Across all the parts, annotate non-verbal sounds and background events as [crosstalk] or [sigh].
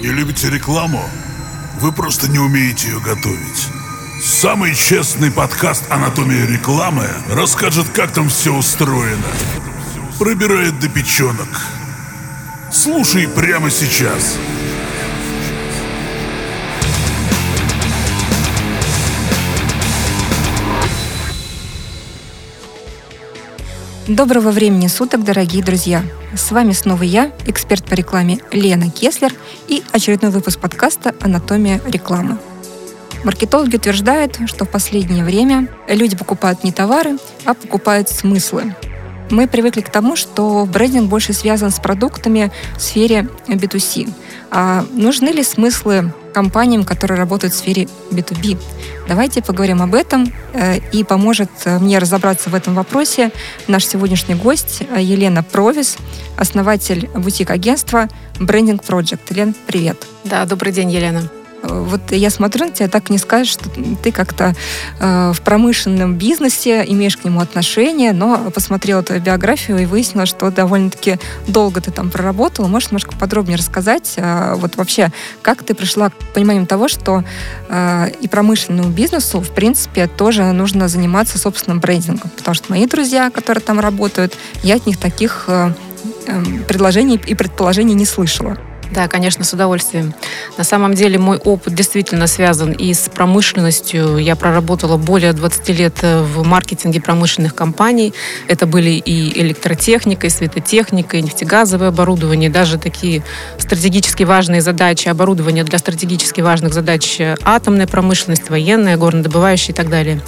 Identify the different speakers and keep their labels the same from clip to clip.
Speaker 1: Не любите рекламу? Вы просто не умеете ее готовить. Самый честный подкаст «Анатомия рекламы» расскажет, как там все устроено. Пробирает до печенок. Слушай прямо сейчас.
Speaker 2: Доброго времени суток, дорогие друзья! С вами снова я, эксперт по рекламе Лена Кеслер и очередной выпуск подкаста «Анатомия рекламы». Маркетологи утверждают, что в последнее время люди покупают не товары, а покупают смыслы. Мы привыкли к тому, что брендинг больше связан с продуктами в сфере B2C. А нужны ли смыслы компаниям, которые работают в сфере B2B? Давайте поговорим об этом, э, и поможет э, мне разобраться в этом вопросе наш сегодняшний гость э, Елена Провис, основатель бутик-агентства Branding Project. Елена, привет.
Speaker 3: Да, добрый день, Елена.
Speaker 2: Вот я смотрю на тебя, так не скажешь, что ты как-то э, в промышленном бизнесе имеешь к нему отношение, но посмотрела твою биографию и выяснила, что довольно-таки долго ты там проработала. Можешь немножко подробнее рассказать, э, вот вообще, как ты пришла к пониманию того, что э, и промышленному бизнесу, в принципе, тоже нужно заниматься собственным брендингом, потому что мои друзья, которые там работают, я от них таких э, э, предложений и предположений не слышала.
Speaker 3: Да, конечно, с удовольствием. На самом деле мой опыт действительно связан и с промышленностью. Я проработала более 20 лет э, в маркетинге промышленных компаний. Это были и электротехника, и светотехника, и нефтегазовое оборудование, даже такие стратегически важные задачи, оборудование для стратегически важных задач э, атомная промышленность, военная, горнодобывающая и так далее.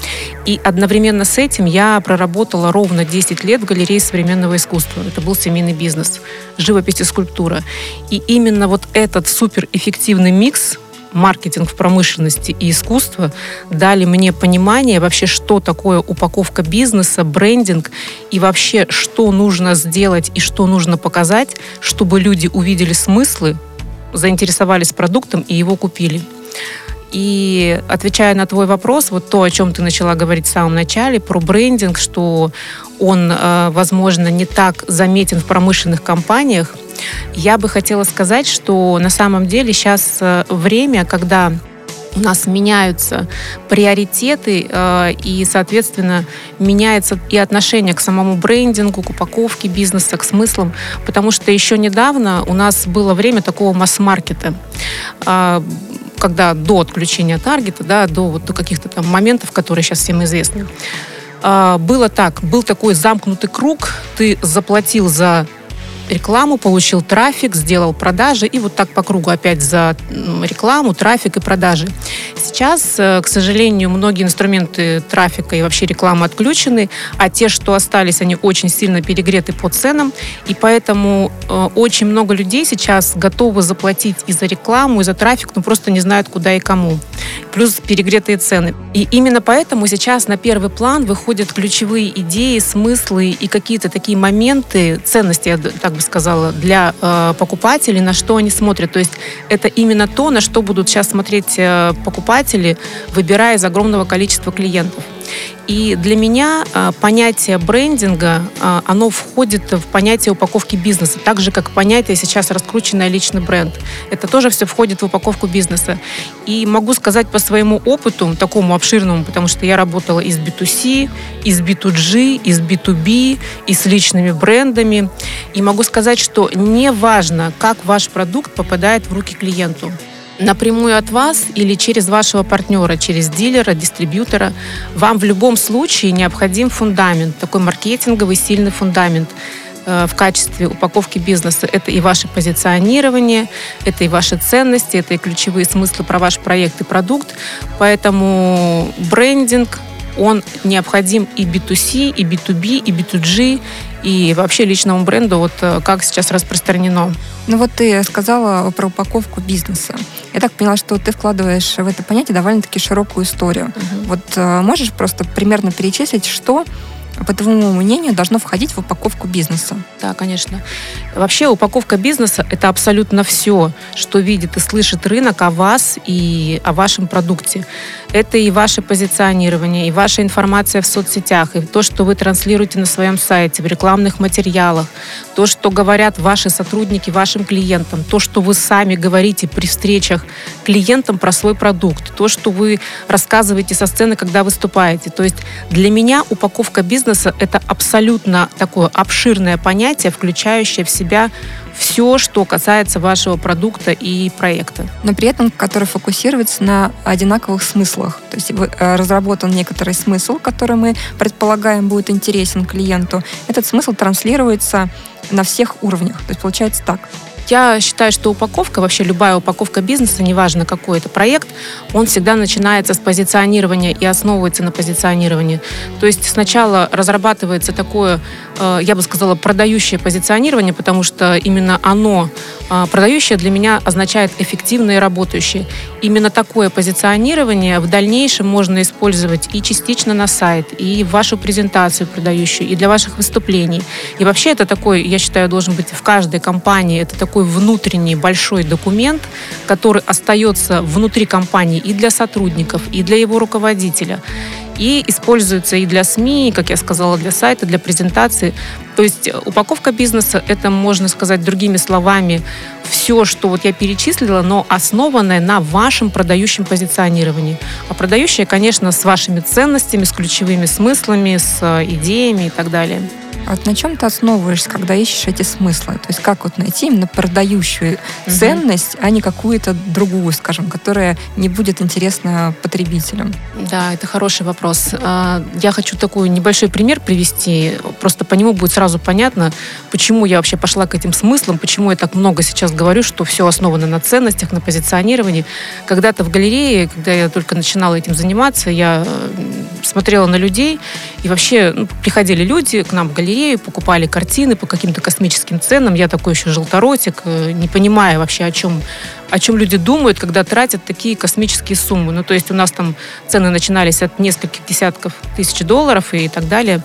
Speaker 3: И одновременно с этим я проработала ровно 10 лет в галерее современного искусства. Это был семейный бизнес, живопись и скульптура. И именно именно вот этот суперэффективный микс маркетинг в промышленности и искусство дали мне понимание вообще, что такое упаковка бизнеса, брендинг и вообще, что нужно сделать и что нужно показать, чтобы люди увидели смыслы, заинтересовались продуктом и его купили. И отвечая на твой вопрос, вот то, о чем ты начала говорить в самом начале, про брендинг, что он, э, возможно, не так заметен в промышленных компаниях, я бы хотела сказать, что на самом деле сейчас э, время, когда у нас меняются приоритеты э, и, соответственно, меняется и отношение к самому брендингу, к упаковке бизнеса, к смыслам, потому что еще недавно у нас было время такого масс-маркета э, когда до отключения таргета, да, до, вот, до каких-то там моментов, которые сейчас всем известны. Было так, был такой замкнутый круг, ты заплатил за рекламу, получил трафик, сделал продажи, и вот так по кругу опять за рекламу, трафик и продажи. Сейчас, э, к сожалению, многие инструменты трафика и вообще рекламы отключены, а те, что остались, они очень сильно перегреты по ценам, и поэтому э, очень много людей сейчас готовы заплатить и за рекламу, и за трафик, но просто не знают, куда и кому. Плюс перегретые цены. И именно поэтому сейчас на первый план выходят ключевые идеи, смыслы и какие-то такие моменты, ценности, я так бы сказала, для э, покупателей, на что они смотрят. То есть это именно то, на что будут сейчас смотреть э, покупатели, выбирая из огромного количества клиентов. И для меня а, понятие брендинга, а, оно входит в понятие упаковки бизнеса, так же, как понятие сейчас раскрученный личный бренд. Это тоже все входит в упаковку бизнеса. И могу сказать по своему опыту, такому обширному, потому что я работала и с B2C, и с B2G, и с B2B, и с личными брендами. И могу сказать, что не важно, как ваш продукт попадает в руки клиенту напрямую от вас или через вашего партнера, через дилера, дистрибьютора, вам в любом случае необходим фундамент, такой маркетинговый сильный фундамент э, в качестве упаковки бизнеса. Это и ваше позиционирование, это и ваши ценности, это и ключевые смыслы про ваш проект и продукт. Поэтому брендинг, он необходим и B2C, и B2B, и B2G, и вообще личному бренду, вот э, как сейчас распространено.
Speaker 2: Ну вот ты сказала про упаковку бизнеса. Я так поняла, что ты вкладываешь в это понятие довольно-таки широкую историю. Угу. Вот э, можешь просто примерно перечислить, что по твоему мнению, должно входить в упаковку бизнеса?
Speaker 3: Да, конечно. Вообще упаковка бизнеса – это абсолютно все, что видит и слышит рынок о вас и о вашем продукте. Это и ваше позиционирование, и ваша информация в соцсетях, и то, что вы транслируете на своем сайте, в рекламных материалах, то, что говорят ваши сотрудники вашим клиентам, то, что вы сами говорите при встречах клиентам про свой продукт, то, что вы рассказываете со сцены, когда выступаете. То есть для меня упаковка бизнеса – это абсолютно такое обширное понятие, включающее в себя все, что касается вашего продукта и проекта.
Speaker 2: Но при этом, который фокусируется на одинаковых смыслах. То есть э, разработан некоторый смысл, который мы предполагаем будет интересен клиенту. Этот смысл транслируется на всех уровнях. То есть получается так.
Speaker 3: Я считаю, что упаковка, вообще любая упаковка бизнеса, неважно какой это проект, он всегда начинается с позиционирования и основывается на позиционировании. То есть сначала разрабатывается такое, э, я бы сказала, продающее позиционирование, потому что именно оно, э, продающее для меня означает эффективное и работающее. Именно такое позиционирование в дальнейшем можно использовать и частично на сайт, и в вашу презентацию продающую, и для ваших выступлений. И вообще это такой, я считаю, должен быть в каждой компании, это такой такой внутренний большой документ, который остается внутри компании и для сотрудников, и для его руководителя. И используется и для СМИ, как я сказала, для сайта, для презентации. То есть упаковка бизнеса – это, можно сказать другими словами, все, что вот я перечислила, но основанное на вашем продающем позиционировании. А продающее, конечно, с вашими ценностями, с ключевыми смыслами, с э, идеями и так далее.
Speaker 2: А вот на чем ты основываешься, когда ищешь эти смыслы? То есть как вот найти именно продающую угу. ценность, а не какую-то другую, скажем, которая не будет интересна потребителям?
Speaker 3: Да, это хороший вопрос. А, я хочу такой небольшой пример привести. Просто по нему будет сразу понятно, почему я вообще пошла к этим смыслам, почему я так много сейчас говорю, что все основано на ценностях, на позиционировании. Когда-то в галерее, когда я только начинала этим заниматься, я смотрела на людей, и вообще ну, приходили люди к нам в галерею, покупали картины по каким-то космическим ценам. Я такой еще желторотик, э, не понимая вообще, о чем, о чем люди думают, когда тратят такие космические суммы. Ну, то есть у нас там цены начинались от нескольких десятков тысяч долларов и так далее.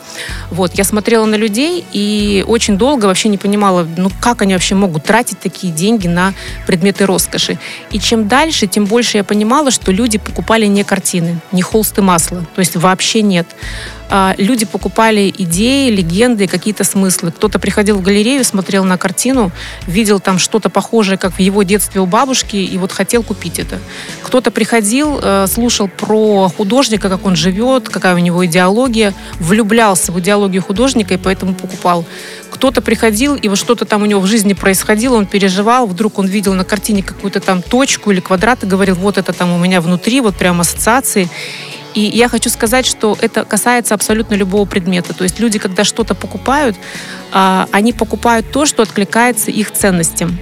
Speaker 3: Вот, я смотрела на людей и очень долго вообще не понимала, ну, как они вообще могут тратить такие деньги на предметы роскоши. И чем дальше, тем больше я понимала, что люди покупали не картины, не холсты масла, то есть вообще нет. А, люди покупали идеи, легенды, какие-то смыслы. Кто-то приходил в галерею, смотрел на картину, видел там что-то похожее, как в его детстве у бабушки, и вот хотел купить это. Кто-то приходил, э, слушал про художника, как он живет, какая у него идеология, влюблялся в идеологию художника и поэтому покупал. Кто-то приходил, и вот что-то там у него в жизни происходило, он переживал, вдруг он видел на картине какую-то там точку или квадрат и говорил, вот это там у меня внутри, вот прям ассоциации. И я хочу сказать, что это касается абсолютно любого предмета. То есть люди, когда что-то покупают, а, они покупают то, что откликается их ценностям.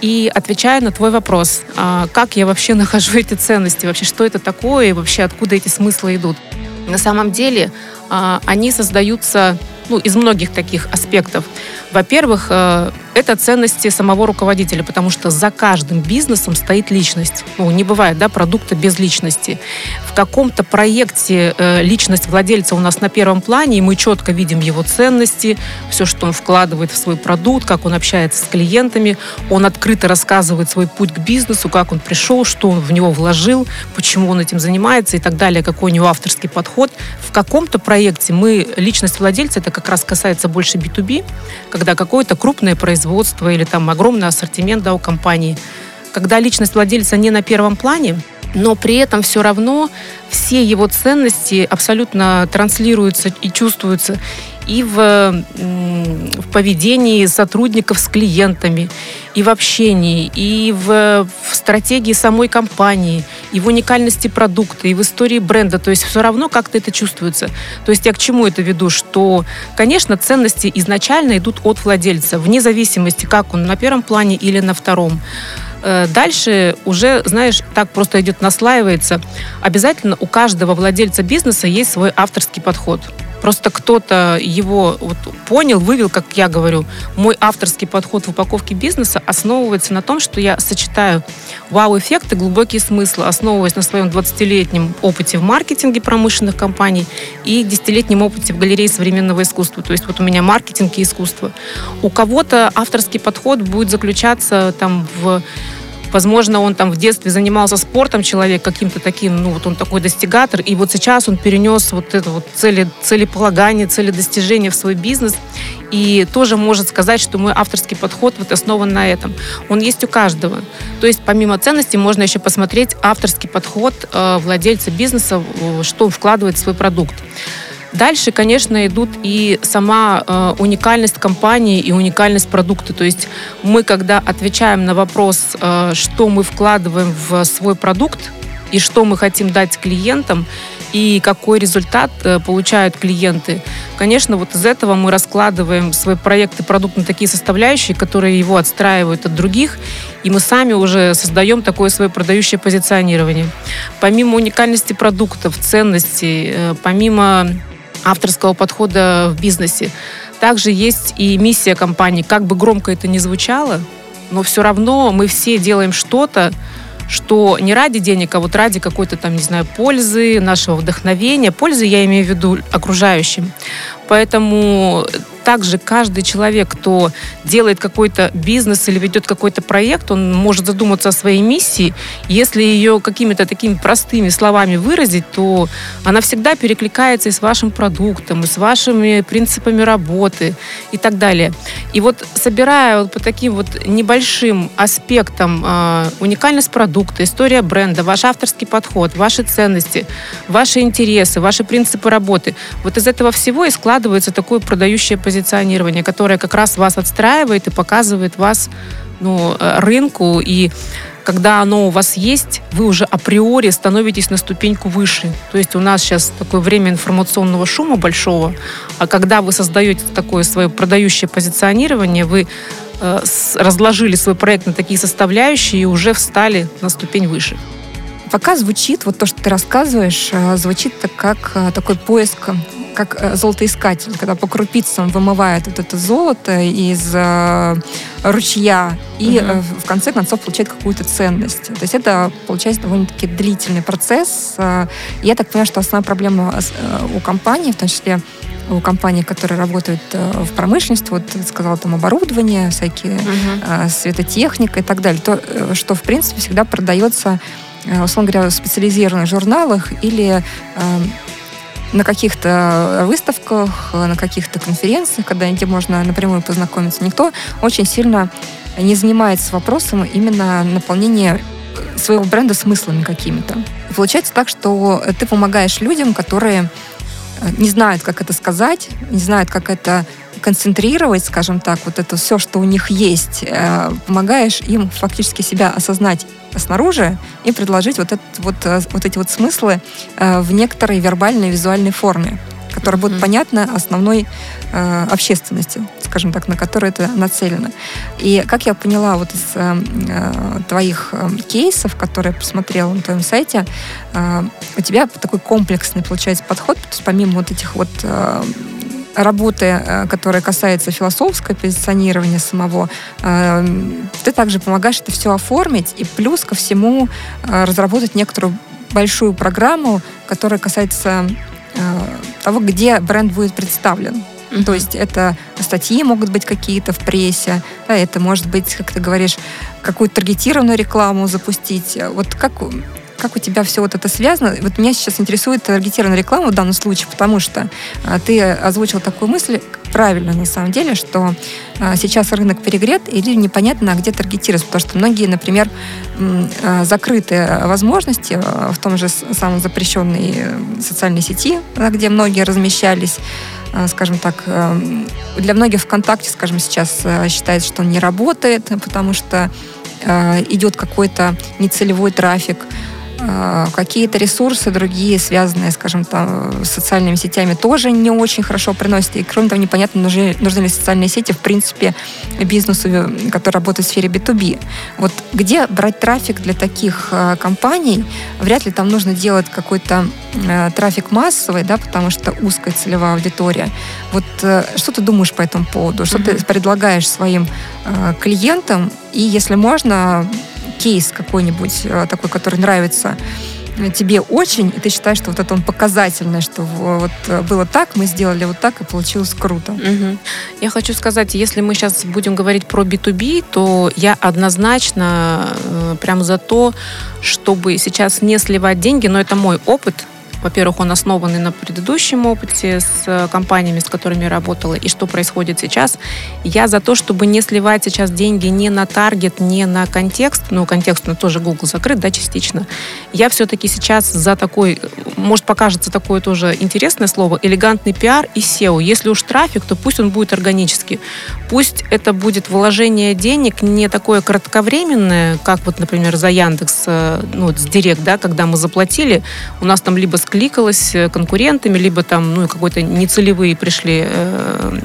Speaker 3: И отвечая на твой вопрос, а, как я вообще [laughs] нахожу эти ценности, вообще что это такое, и вообще откуда эти смыслы идут. На самом деле а, они создаются ну, из многих таких аспектов. Во-первых, это ценности самого руководителя, потому что за каждым бизнесом стоит личность. Ну, не бывает, да, продукта без личности. В каком-то проекте э, личность владельца у нас на первом плане, и мы четко видим его ценности, все, что он вкладывает в свой продукт, как он общается с клиентами, он открыто рассказывает свой путь к бизнесу, как он пришел, что он в него вложил, почему он этим занимается и так далее, какой у него авторский подход. В каком-то проекте мы, личность владельца, это как раз касается больше B2B, когда какое-то крупное производство или там огромный ассортимент да, у компании, когда личность владельца не на первом плане, но при этом все равно все его ценности абсолютно транслируются и чувствуются и в, в поведении сотрудников с клиентами, и в общении, и в, в стратегии самой компании, и в уникальности продукта, и в истории бренда. То есть все равно как-то это чувствуется. То есть я к чему это веду? Что, конечно, ценности изначально идут от владельца, вне зависимости, как он на первом плане или на втором. Э, дальше уже, знаешь, так просто идет, наслаивается. Обязательно у каждого владельца бизнеса есть свой авторский подход Просто кто-то его вот понял, вывел, как я говорю. Мой авторский подход в упаковке бизнеса основывается на том, что я сочетаю вау-эффекты, глубокие смыслы, основываясь на своем 20-летнем опыте в маркетинге промышленных компаний и 10-летнем опыте в галерее современного искусства. То есть вот у меня маркетинг и искусство. У кого-то авторский подход будет заключаться там в Возможно, он там в детстве занимался спортом, человек каким-то таким, ну вот он такой достигатор, и вот сейчас он перенес вот это вот цели, целеполагание, цели достижения в свой бизнес, и тоже может сказать, что мой авторский подход вот основан на этом. Он есть у каждого. То есть помимо ценностей можно еще посмотреть авторский подход э, владельца бизнеса, что он вкладывает в свой продукт. Дальше, конечно, идут и сама э, уникальность компании и уникальность продукта. То есть мы, когда отвечаем на вопрос, э, что мы вкладываем в свой продукт и что мы хотим дать клиентам, и какой результат э, получают клиенты. Конечно, вот из этого мы раскладываем свой проект и продукт на такие составляющие, которые его отстраивают от других, и мы сами уже создаем такое свое продающее позиционирование. Помимо уникальности продуктов, ценностей, э, помимо авторского подхода в бизнесе. Также есть и миссия компании. Как бы громко это ни звучало, но все равно мы все делаем что-то, что не ради денег, а вот ради какой-то там, не знаю, пользы, нашего вдохновения. Пользы я имею в виду окружающим. Поэтому также каждый человек, кто делает какой-то бизнес или ведет какой-то проект, он может задуматься о своей миссии. Если ее какими-то такими простыми словами выразить, то она всегда перекликается и с вашим продуктом, и с вашими принципами работы и так далее. И вот собирая вот по таким вот небольшим аспектам э, уникальность продукта, история бренда, ваш авторский подход, ваши ценности, ваши интересы, ваши принципы работы, вот из этого всего и складывается такое продающее позиционирование позиционирование, которое как раз вас отстраивает и показывает вас ну, э, рынку. И когда оно у вас есть, вы уже априори становитесь на ступеньку выше. То есть у нас сейчас такое время информационного шума большого, а когда вы создаете такое свое продающее позиционирование, вы э, разложили свой проект на такие составляющие и уже встали на ступень выше.
Speaker 2: Пока звучит, вот то, что ты рассказываешь, э, звучит так, как э, такой поиск как э, золотоискатель, когда по крупицам вымывает вот это золото из э, ручья и угу. в конце концов получает какую-то ценность. То есть это получается довольно-таки длительный процесс. Я так понимаю, что основная проблема у компании, в том числе у компаний, которые работают в промышленности, вот ты сказала, там оборудование, всякие uh-huh. светотехника и так далее, то, что, в принципе, всегда продается, условно говоря, в специализированных журналах или на каких-то выставках, на каких-то конференциях, когда где можно напрямую познакомиться, никто очень сильно не занимается вопросом именно наполнения своего бренда смыслами какими-то. получается так, что ты помогаешь людям, которые э, не знают, как это сказать, не знают, как это концентрировать, скажем так, вот это все, что у них есть, э, помогаешь им фактически себя осознать снаружи и предложить вот, этот, вот, э, вот эти вот смыслы э, в некоторой вербальной визуальной форме которая будет mm-hmm. понятна основной общественности, скажем так, на которую это нацелено. И как я поняла вот из э, твоих кейсов, которые я посмотрела на твоем сайте, э, у тебя такой комплексный получается подход, то есть помимо вот этих вот э, работы, э, которая касается философского позиционирования самого, э, ты также помогаешь это все оформить и плюс ко всему э, разработать некоторую большую программу, которая касается того, где бренд будет представлен. Mm-hmm. То есть это статьи могут быть какие-то в прессе, да, это может быть, как ты говоришь, какую-то таргетированную рекламу запустить. Вот как как у тебя все вот это связано? Вот меня сейчас интересует таргетированная реклама в данном случае, потому что а, ты озвучил такую мысль, правильно на самом деле, что а, сейчас рынок перегрет, и непонятно, где таргетировать, потому что многие, например, а, закрыты возможности в том же самом запрещенной э, социальной сети, где многие размещались, скажем так, э, для многих ВКонтакте, скажем, сейчас э, считается, что он не работает, потому что идет какой-то нецелевой трафик. А, какие-то ресурсы другие, связанные, скажем, там, с социальными сетями, тоже не очень хорошо приносят. И, кроме того, непонятно, нужны, нужны ли социальные сети, в принципе, бизнесу, который работает в сфере B2B. Вот где брать трафик для таких а, компаний? Вряд ли там нужно делать какой-то э, трафик массовый, да, потому что узкая целевая аудитория. Вот э, что ты думаешь по этому поводу? Что mm-hmm. ты предлагаешь своим клиентам? И, если можно, кейс какой-нибудь э, такой, который нравится тебе очень, и ты считаешь, что вот это он показательный, что вот э, было так, мы сделали вот так, и получилось круто.
Speaker 3: Угу. Я хочу сказать, если мы сейчас будем говорить про B2B, то я однозначно э, прям за то, чтобы сейчас не сливать деньги, но это мой опыт, во-первых, он основан на предыдущем опыте с э, компаниями, с которыми я работала, и что происходит сейчас. Я за то, чтобы не сливать сейчас деньги не на таргет, не на контекст, ну, контекст, ну, тоже Google закрыт, да, частично. Я все-таки сейчас за такой, может, покажется такое тоже интересное слово, элегантный пиар и SEO. Если уж трафик, то пусть он будет органический. Пусть это будет вложение денег не такое кратковременное, как вот, например, за Яндекс, э, ну, с Директ, да, когда мы заплатили, у нас там либо скликалось э, конкурентами, либо там, ну, какой-то нецелевые пришли э,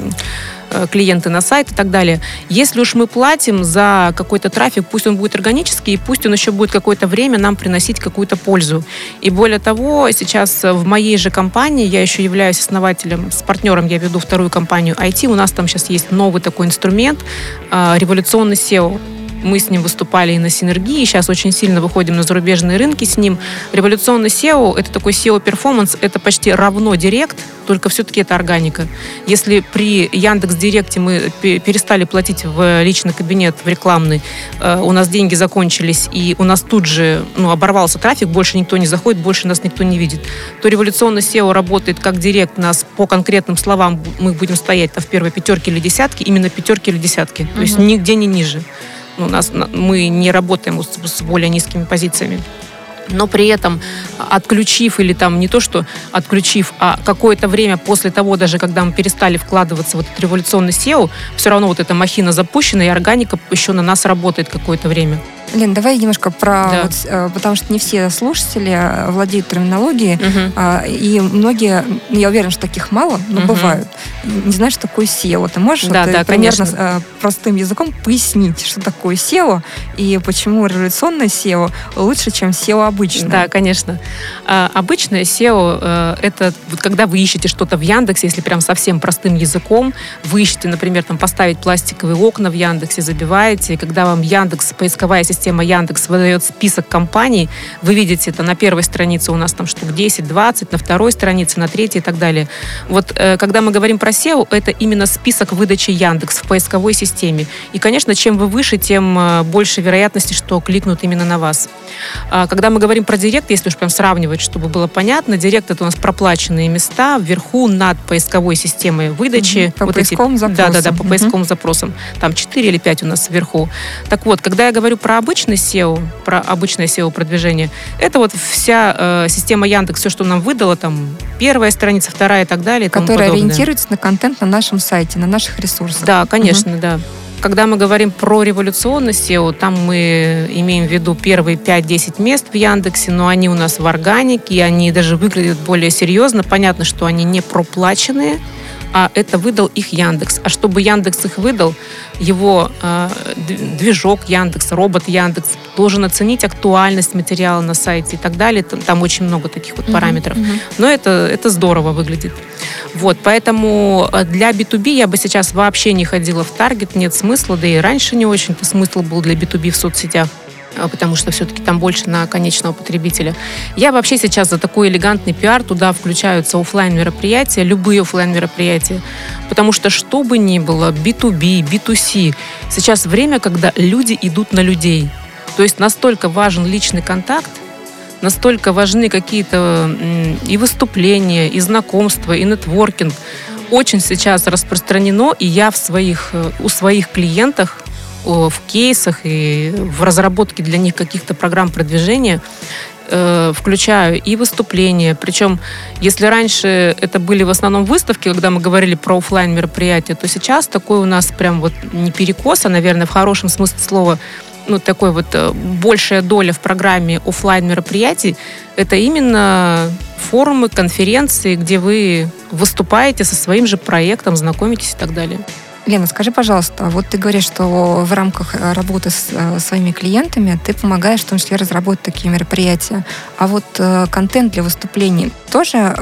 Speaker 3: э, клиенты на сайт и так далее. Если уж мы платим за какой-то трафик, пусть он будет органический, и пусть он еще будет какое-то время нам приносить какую-то пользу. И более того, сейчас в моей же компании, я еще являюсь основателем, с партнером я веду вторую компанию IT, у нас там сейчас есть новый такой инструмент, революционный SEO мы с ним выступали и на синергии, сейчас очень сильно выходим на зарубежные рынки с ним. Революционный SEO, это такой SEO-performance, это почти равно директ, только все-таки это органика. Если при Яндекс Директе мы перестали платить в личный кабинет, в рекламный, э, у нас деньги закончились, и у нас тут же ну, оборвался трафик, больше никто не заходит, больше нас никто не видит, то революционный SEO работает как директ, нас по конкретным словам мы будем стоять в первой пятерке или десятке, именно пятерке или десятке, то есть нигде не ниже у нас мы не работаем с более низкими позициями но при этом отключив или там не то, что отключив, а какое-то время после того, даже когда мы перестали вкладываться в этот революционный SEO, все равно вот эта махина запущена, и органика еще на нас работает какое-то время.
Speaker 2: Лен, давай немножко про... Да. Вот, э, потому что не все слушатели э, владеют терминологией, угу. и многие, я уверена, что таких мало, но угу. бывают, не знают, что такое SEO. Ты можешь да, вот, да, примерно. Э, простым языком пояснить, что такое SEO и почему революционное SEO лучше, чем SEO обычное?
Speaker 3: Да, конечно. А, обычное SEO — это вот когда вы ищете что-то в Яндексе, если прям совсем простым языком, вы ищете, например, там поставить пластиковые окна в Яндексе, забиваете, и когда вам Яндекс, поисковая система система Яндекс выдает список компаний, вы видите это на первой странице у нас там штук 10-20, на второй странице, на третьей и так далее. Вот э, когда мы говорим про SEO, это именно список выдачи Яндекс в поисковой системе. И, конечно, чем вы выше, тем э, больше вероятности, что кликнут именно на вас. А когда мы говорим про Директ, если уж прям сравнивать, чтобы было понятно, Директ это у нас проплаченные места вверху над поисковой системой выдачи.
Speaker 2: Угу, по вот поисковым эти, запросам.
Speaker 3: Да, да, да, по угу. поисковым запросам. Там 4 или 5 у нас вверху. Так вот, когда я говорю про обычный SEO, про обычное SEO-продвижение, это вот вся э, система Яндекс, все, что нам выдала, там первая страница, вторая и так далее.
Speaker 2: Которая ориентируется на контент на нашем сайте, на наших ресурсах.
Speaker 3: Да, конечно, угу. да. Когда мы говорим про революционный SEO, там мы имеем в виду первые 5-10 мест в Яндексе, но они у нас в органике, и они даже выглядят более серьезно. Понятно, что они не проплаченные, а это выдал их Яндекс. А чтобы Яндекс их выдал, его э, движок Яндекс, робот Яндекс должен оценить актуальность материала на сайте и так далее. Там, там очень много таких вот параметров. Uh-huh, uh-huh. Но это, это здорово выглядит. Вот, поэтому э, для B2B я бы сейчас вообще не ходила в Таргет, нет смысла, да и раньше не очень-то смысл был для B2B в соцсетях. А, потому что все-таки там больше на конечного потребителя. Я вообще сейчас за такой элегантный пиар, туда включаются офлайн мероприятия, любые офлайн мероприятия, потому что что бы ни было, B2B, B2C, сейчас время, когда люди идут на людей. То есть настолько важен личный контакт, настолько важны какие-то и выступления, и знакомства, и нетворкинг. Очень сейчас распространено, и я в своих, э, у своих клиентах в кейсах и в разработке для них каких-то программ продвижения э, включаю и выступления. Причем, если раньше это были в основном выставки, когда мы говорили про офлайн мероприятия, то сейчас такой у нас прям вот не перекос, а, наверное, в хорошем смысле слова, ну, такой вот э, большая доля в программе офлайн мероприятий, это именно форумы, конференции, где вы выступаете со своим же проектом, знакомитесь и так далее.
Speaker 2: Лена, скажи, пожалуйста, вот ты говоришь, что в рамках э, работы с э, своими клиентами ты помогаешь в том числе разработать такие мероприятия. А вот э, контент для выступлений тоже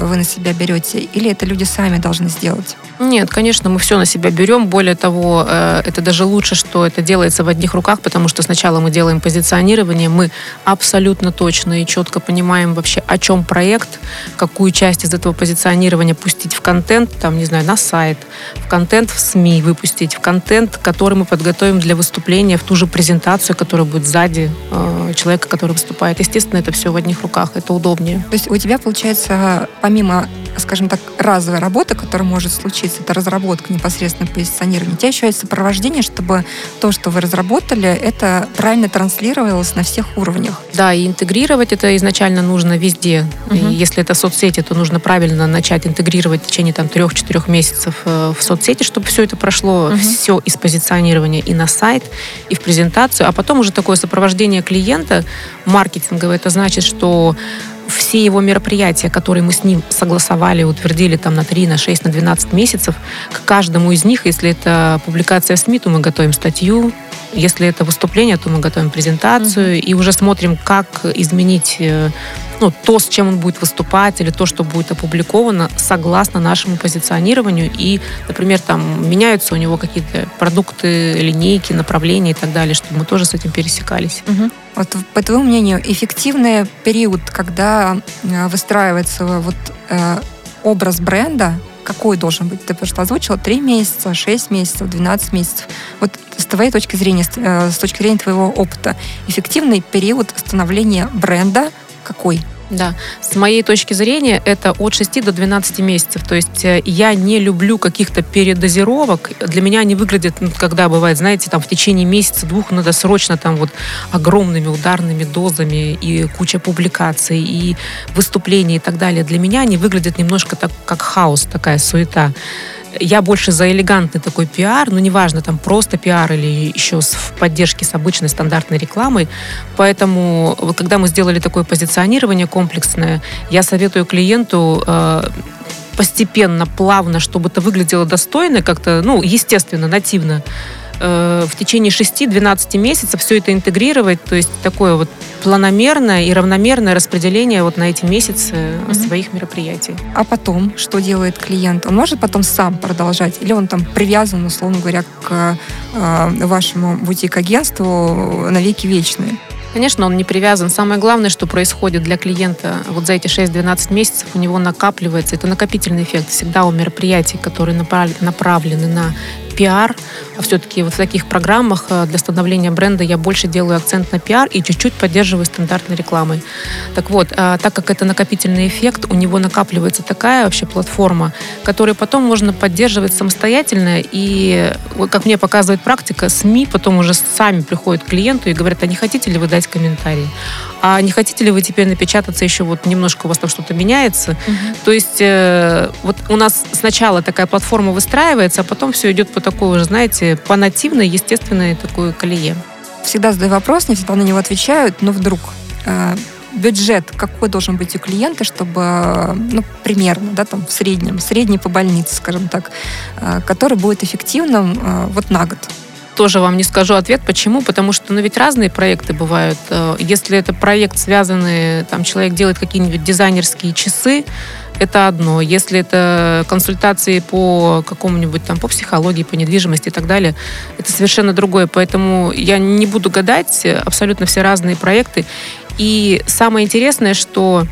Speaker 2: вы на себя берете или это люди сами должны сделать?
Speaker 3: Нет, конечно, мы все на себя берем. Более того, это даже лучше, что это делается в одних руках, потому что сначала мы делаем позиционирование, мы абсолютно точно и четко понимаем вообще, о чем проект, какую часть из этого позиционирования пустить в контент, там, не знаю, на сайт, в контент в СМИ выпустить, в контент, который мы подготовим для выступления, в ту же презентацию, которая будет сзади э, человека, который выступает. Естественно, это все в одних руках, это удобнее.
Speaker 2: То есть у тебя, получается, помимо, скажем так, разовой работы, которая может случиться, это разработка непосредственно позиционирования, у тебя еще есть сопровождение, чтобы то, что вы разработали, это правильно транслировалось на всех уровнях.
Speaker 3: Да, и интегрировать это изначально нужно везде. Угу. И если это соцсети, то нужно правильно начать интегрировать в течение там трех-четырех месяцев э, в соцсети, чтобы все это прошло, угу. все из позиционирования и на сайт, и в презентацию, а потом уже такое сопровождение клиента маркетинговое. Это значит, что все его мероприятия, которые мы с ним согласовали, утвердили там на 3, на 6, на 12 месяцев, к каждому из них, если это публикация в СМИ, то мы готовим статью, если это выступление, то мы готовим презентацию mm-hmm. и уже смотрим, как изменить э, ну, то, с чем он будет выступать, или то, что будет опубликовано, согласно нашему позиционированию. И, например, там меняются у него какие-то продукты, линейки, направления и так далее, чтобы мы тоже с этим пересекались.
Speaker 2: Угу. Вот, по твоему мнению, эффективный период, когда э, выстраивается вот э, образ бренда, какой должен быть? Ты просто озвучила 3 месяца, 6 месяцев, 12 месяцев. Вот с твоей точки зрения, с э, точки зрения твоего опыта, эффективный период становления бренда какой?
Speaker 3: Да, с моей точки зрения это от 6 до 12 месяцев. То есть э, я не люблю каких-то передозировок. Для меня они выглядят, ну, когда бывает, знаете, там в течение месяца-двух надо срочно там вот огромными ударными дозами и куча публикаций и выступлений и так далее. Для меня они выглядят немножко так, как хаос, такая суета. Я больше за элегантный такой пиар, но неважно, там просто пиар или еще в поддержке с обычной стандартной рекламой. Поэтому, когда мы сделали такое позиционирование комплексное, я советую клиенту э, постепенно, плавно, чтобы это выглядело достойно, как-то, ну, естественно, нативно, Э, в течение 6-12 месяцев все это интегрировать, то есть такое вот планомерное и равномерное распределение вот на эти месяцы mm-hmm. своих мероприятий.
Speaker 2: А потом, что делает клиент? Он может потом сам продолжать? Или он там привязан, условно говоря, к э, вашему бутик-агентству на веки вечные?
Speaker 3: Конечно, он не привязан. Самое главное, что происходит для клиента вот за эти 6-12 месяцев, у него накапливается, это накопительный эффект всегда у мероприятий, которые направлены на пиар. Все-таки вот в таких программах э, для становления бренда я больше делаю акцент на пиар и чуть-чуть поддерживаю стандартной рекламой. Так вот, э, так как это накопительный эффект, у него накапливается такая вообще платформа, которую потом можно поддерживать самостоятельно. И, как мне показывает практика, СМИ потом уже сами приходят к клиенту и говорят, а не хотите ли вы дать комментарий? А не хотите ли вы теперь напечататься еще вот немножко у вас там что-то меняется? Угу. То есть э, вот у нас сначала такая платформа выстраивается, а потом все идет по такой уже, знаете, по нативной, естественной такой колее.
Speaker 2: Всегда задаю вопрос, не всегда на него отвечают, но вдруг э, бюджет какой должен быть у клиента, чтобы, ну, примерно, да, там, в среднем, средний по больнице, скажем так, э, который будет эффективным э, вот на год?
Speaker 3: тоже вам не скажу ответ. Почему? Потому что, ну, ведь разные проекты бывают. Если это проект, связанный, там, человек делает какие-нибудь дизайнерские часы, это одно. Если это консультации по какому-нибудь там, по психологии, по недвижимости и так далее, это совершенно другое. Поэтому я не буду гадать, абсолютно все разные проекты. И самое интересное, что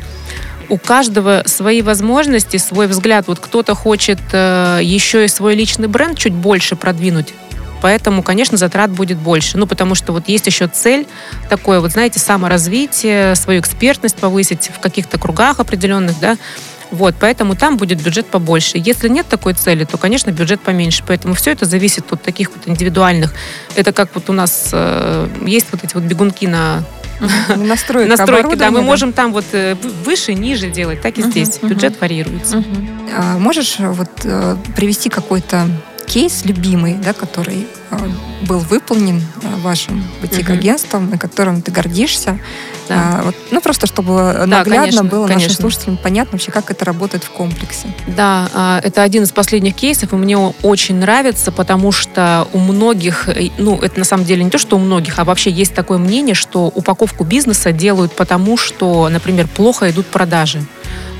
Speaker 3: у каждого свои возможности, свой взгляд. Вот кто-то хочет э, еще и свой личный бренд чуть больше продвинуть, поэтому, конечно, затрат будет больше. Ну, потому что вот есть еще цель такое, вот знаете, саморазвитие, свою экспертность повысить в каких-то кругах определенных, да, вот, поэтому там будет бюджет побольше. Если нет такой цели, то, конечно, бюджет поменьше. Поэтому все это зависит от таких вот индивидуальных. Это как вот у нас э, есть вот эти вот бегунки на
Speaker 2: Настройка [laughs]
Speaker 3: Настройки, да, мы можем там вот э, выше, ниже делать, так и здесь. Бюджет варьируется.
Speaker 2: А можешь вот э, привести какой-то кейс любимый, да, который был выполнен вашим бутик-агентством, угу. которым ты гордишься. Да. А, вот, ну, просто чтобы да, наглядно конечно, было конечно. нашим слушателям понятно вообще, как это работает в комплексе.
Speaker 3: Да, а, это один из последних кейсов, и мне очень нравится, потому что у многих, э, ну, это на самом деле не то, что у многих, а вообще есть такое мнение, что упаковку бизнеса делают потому, что, например, плохо идут продажи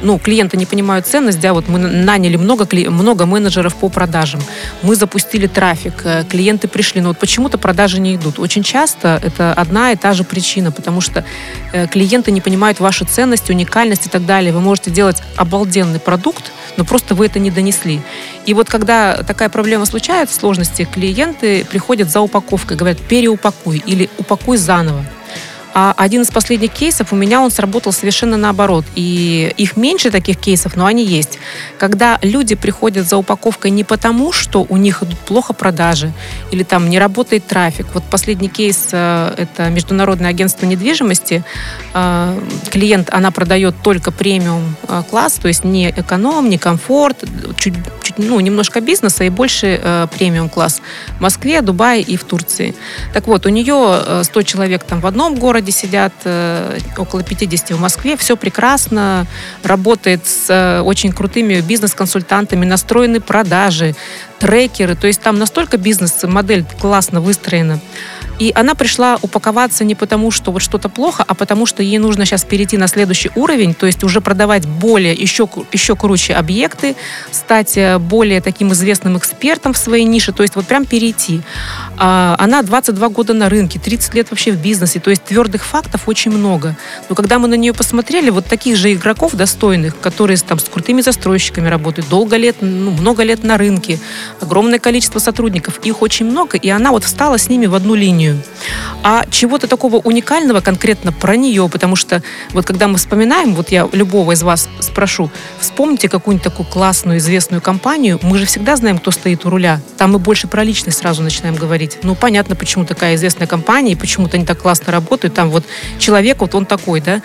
Speaker 3: ну, клиенты не понимают ценность, да, вот мы наняли много, много менеджеров по продажам, мы запустили трафик, э, клиенты пришли, но вот почему-то продажи не идут. Очень часто это одна и та же причина, потому что э, клиенты не понимают вашу ценность, уникальность и так далее. Вы можете делать обалденный продукт, но просто вы это не донесли. И вот когда такая проблема случается, сложности, клиенты приходят за упаковкой, говорят, переупакуй или упакуй заново. А один из последних кейсов у меня он сработал совершенно наоборот. И их меньше таких кейсов, но они есть. Когда люди приходят за упаковкой не потому, что у них идут плохо продажи или там не работает трафик. Вот последний кейс э, это международное агентство недвижимости. Э, клиент, она продает только премиум э, то есть не эконом, не комфорт, чуть ну, немножко бизнеса и больше премиум класс в Москве, Дубае и в Турции. Так вот, у нее 100 человек там в одном городе сидят э, около 50 в Москве. Все прекрасно. Работает с э, очень крутыми бизнес-консультантами, настроены продажи, трекеры. То есть там настолько бизнес-модель классно выстроена. И она пришла упаковаться не потому, что вот что-то плохо, а потому, что ей нужно сейчас перейти на следующий уровень, то есть уже продавать более, еще, еще круче объекты, стать э, более таким известным экспертом в своей нише, то есть вот прям перейти. А, она 22 года на рынке, 30 лет вообще в бизнесе, то есть твердых фактов очень много. Но когда мы на нее посмотрели, вот таких же игроков достойных, которые там с крутыми застройщиками работают, долго лет, ну, много лет на рынке, огромное количество сотрудников, их очень много, и она вот встала с ними в одну линию. А чего-то такого уникального конкретно про нее, потому что вот когда мы вспоминаем, вот я любого из вас спрошу, вспомните какую-нибудь такую классную, известную компанию, мы же всегда знаем, кто стоит у руля. Там мы больше про личность сразу начинаем говорить говорить. Ну, понятно, почему такая известная компания, и почему-то они так классно работают. Там вот человек, вот он такой, да.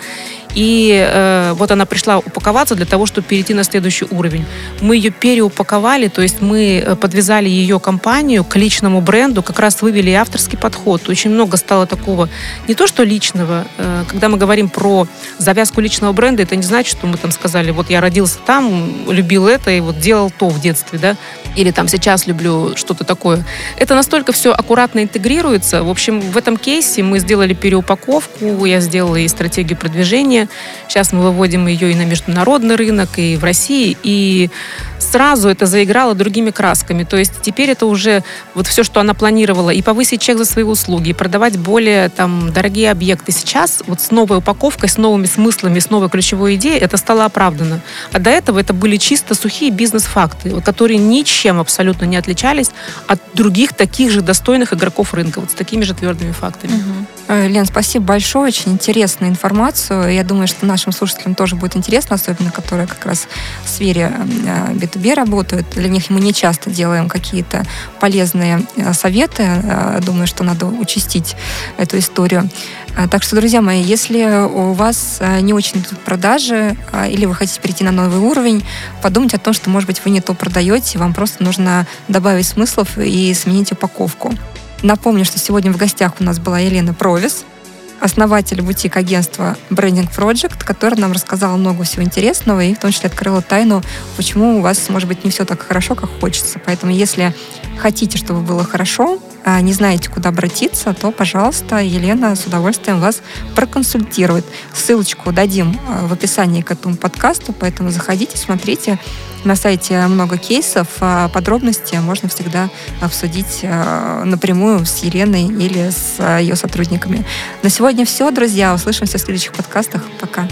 Speaker 3: И э, вот она пришла упаковаться для того, чтобы перейти на следующий уровень. Мы ее переупаковали, то есть мы э, подвязали ее компанию к личному бренду, как раз вывели авторский подход. Очень много стало такого, не то что личного. Э, когда мы говорим про завязку личного бренда, это не значит, что мы там сказали, вот я родился там, любил это и вот делал то в детстве, да, или там сейчас люблю что-то такое. Это настолько все аккуратно интегрируется. В общем, в этом кейсе мы сделали переупаковку, я сделала и стратегию продвижения, Сейчас мы выводим ее и на международный рынок, и в России. И сразу это заиграло другими красками. То есть теперь это уже вот все, что она планировала, и повысить чек за свои услуги, и продавать более там дорогие объекты. Сейчас вот с новой упаковкой, с новыми смыслами, с новой ключевой идеей это стало оправдано. А до этого это были чисто сухие бизнес-факты, которые ничем абсолютно не отличались от других таких же достойных игроков рынка, вот с такими же твердыми фактами.
Speaker 2: Угу. Лен, спасибо большое, очень интересную информацию. Я думаю, что нашим слушателям тоже будет интересно, особенно которые как раз в сфере B2B B2B работают. Для них мы не часто делаем какие-то полезные э, советы. Э, думаю, что надо участить эту историю. Э, так что, друзья мои, если у вас не очень идут продажи или вы хотите перейти на новый уровень, подумайте о том, что, может быть, вы не то продаете, вам просто нужно добавить смыслов и сменить упаковку. Напомню, что сегодня в гостях у нас была Елена Провис, основатель бутик-агентства Branding Project, который нам рассказал много всего интересного и в том числе открыла тайну, почему у вас, может быть, не все так хорошо, как хочется. Поэтому, если хотите, чтобы было хорошо, а не знаете, куда обратиться, то, пожалуйста, Елена с удовольствием вас проконсультирует. Ссылочку дадим а, в описании к этому подкасту, поэтому заходите, смотрите. На сайте много кейсов, а подробности можно всегда обсудить напрямую с Еленой или с ее сотрудниками. На сегодня все, друзья. Услышимся в следующих подкастах. Пока.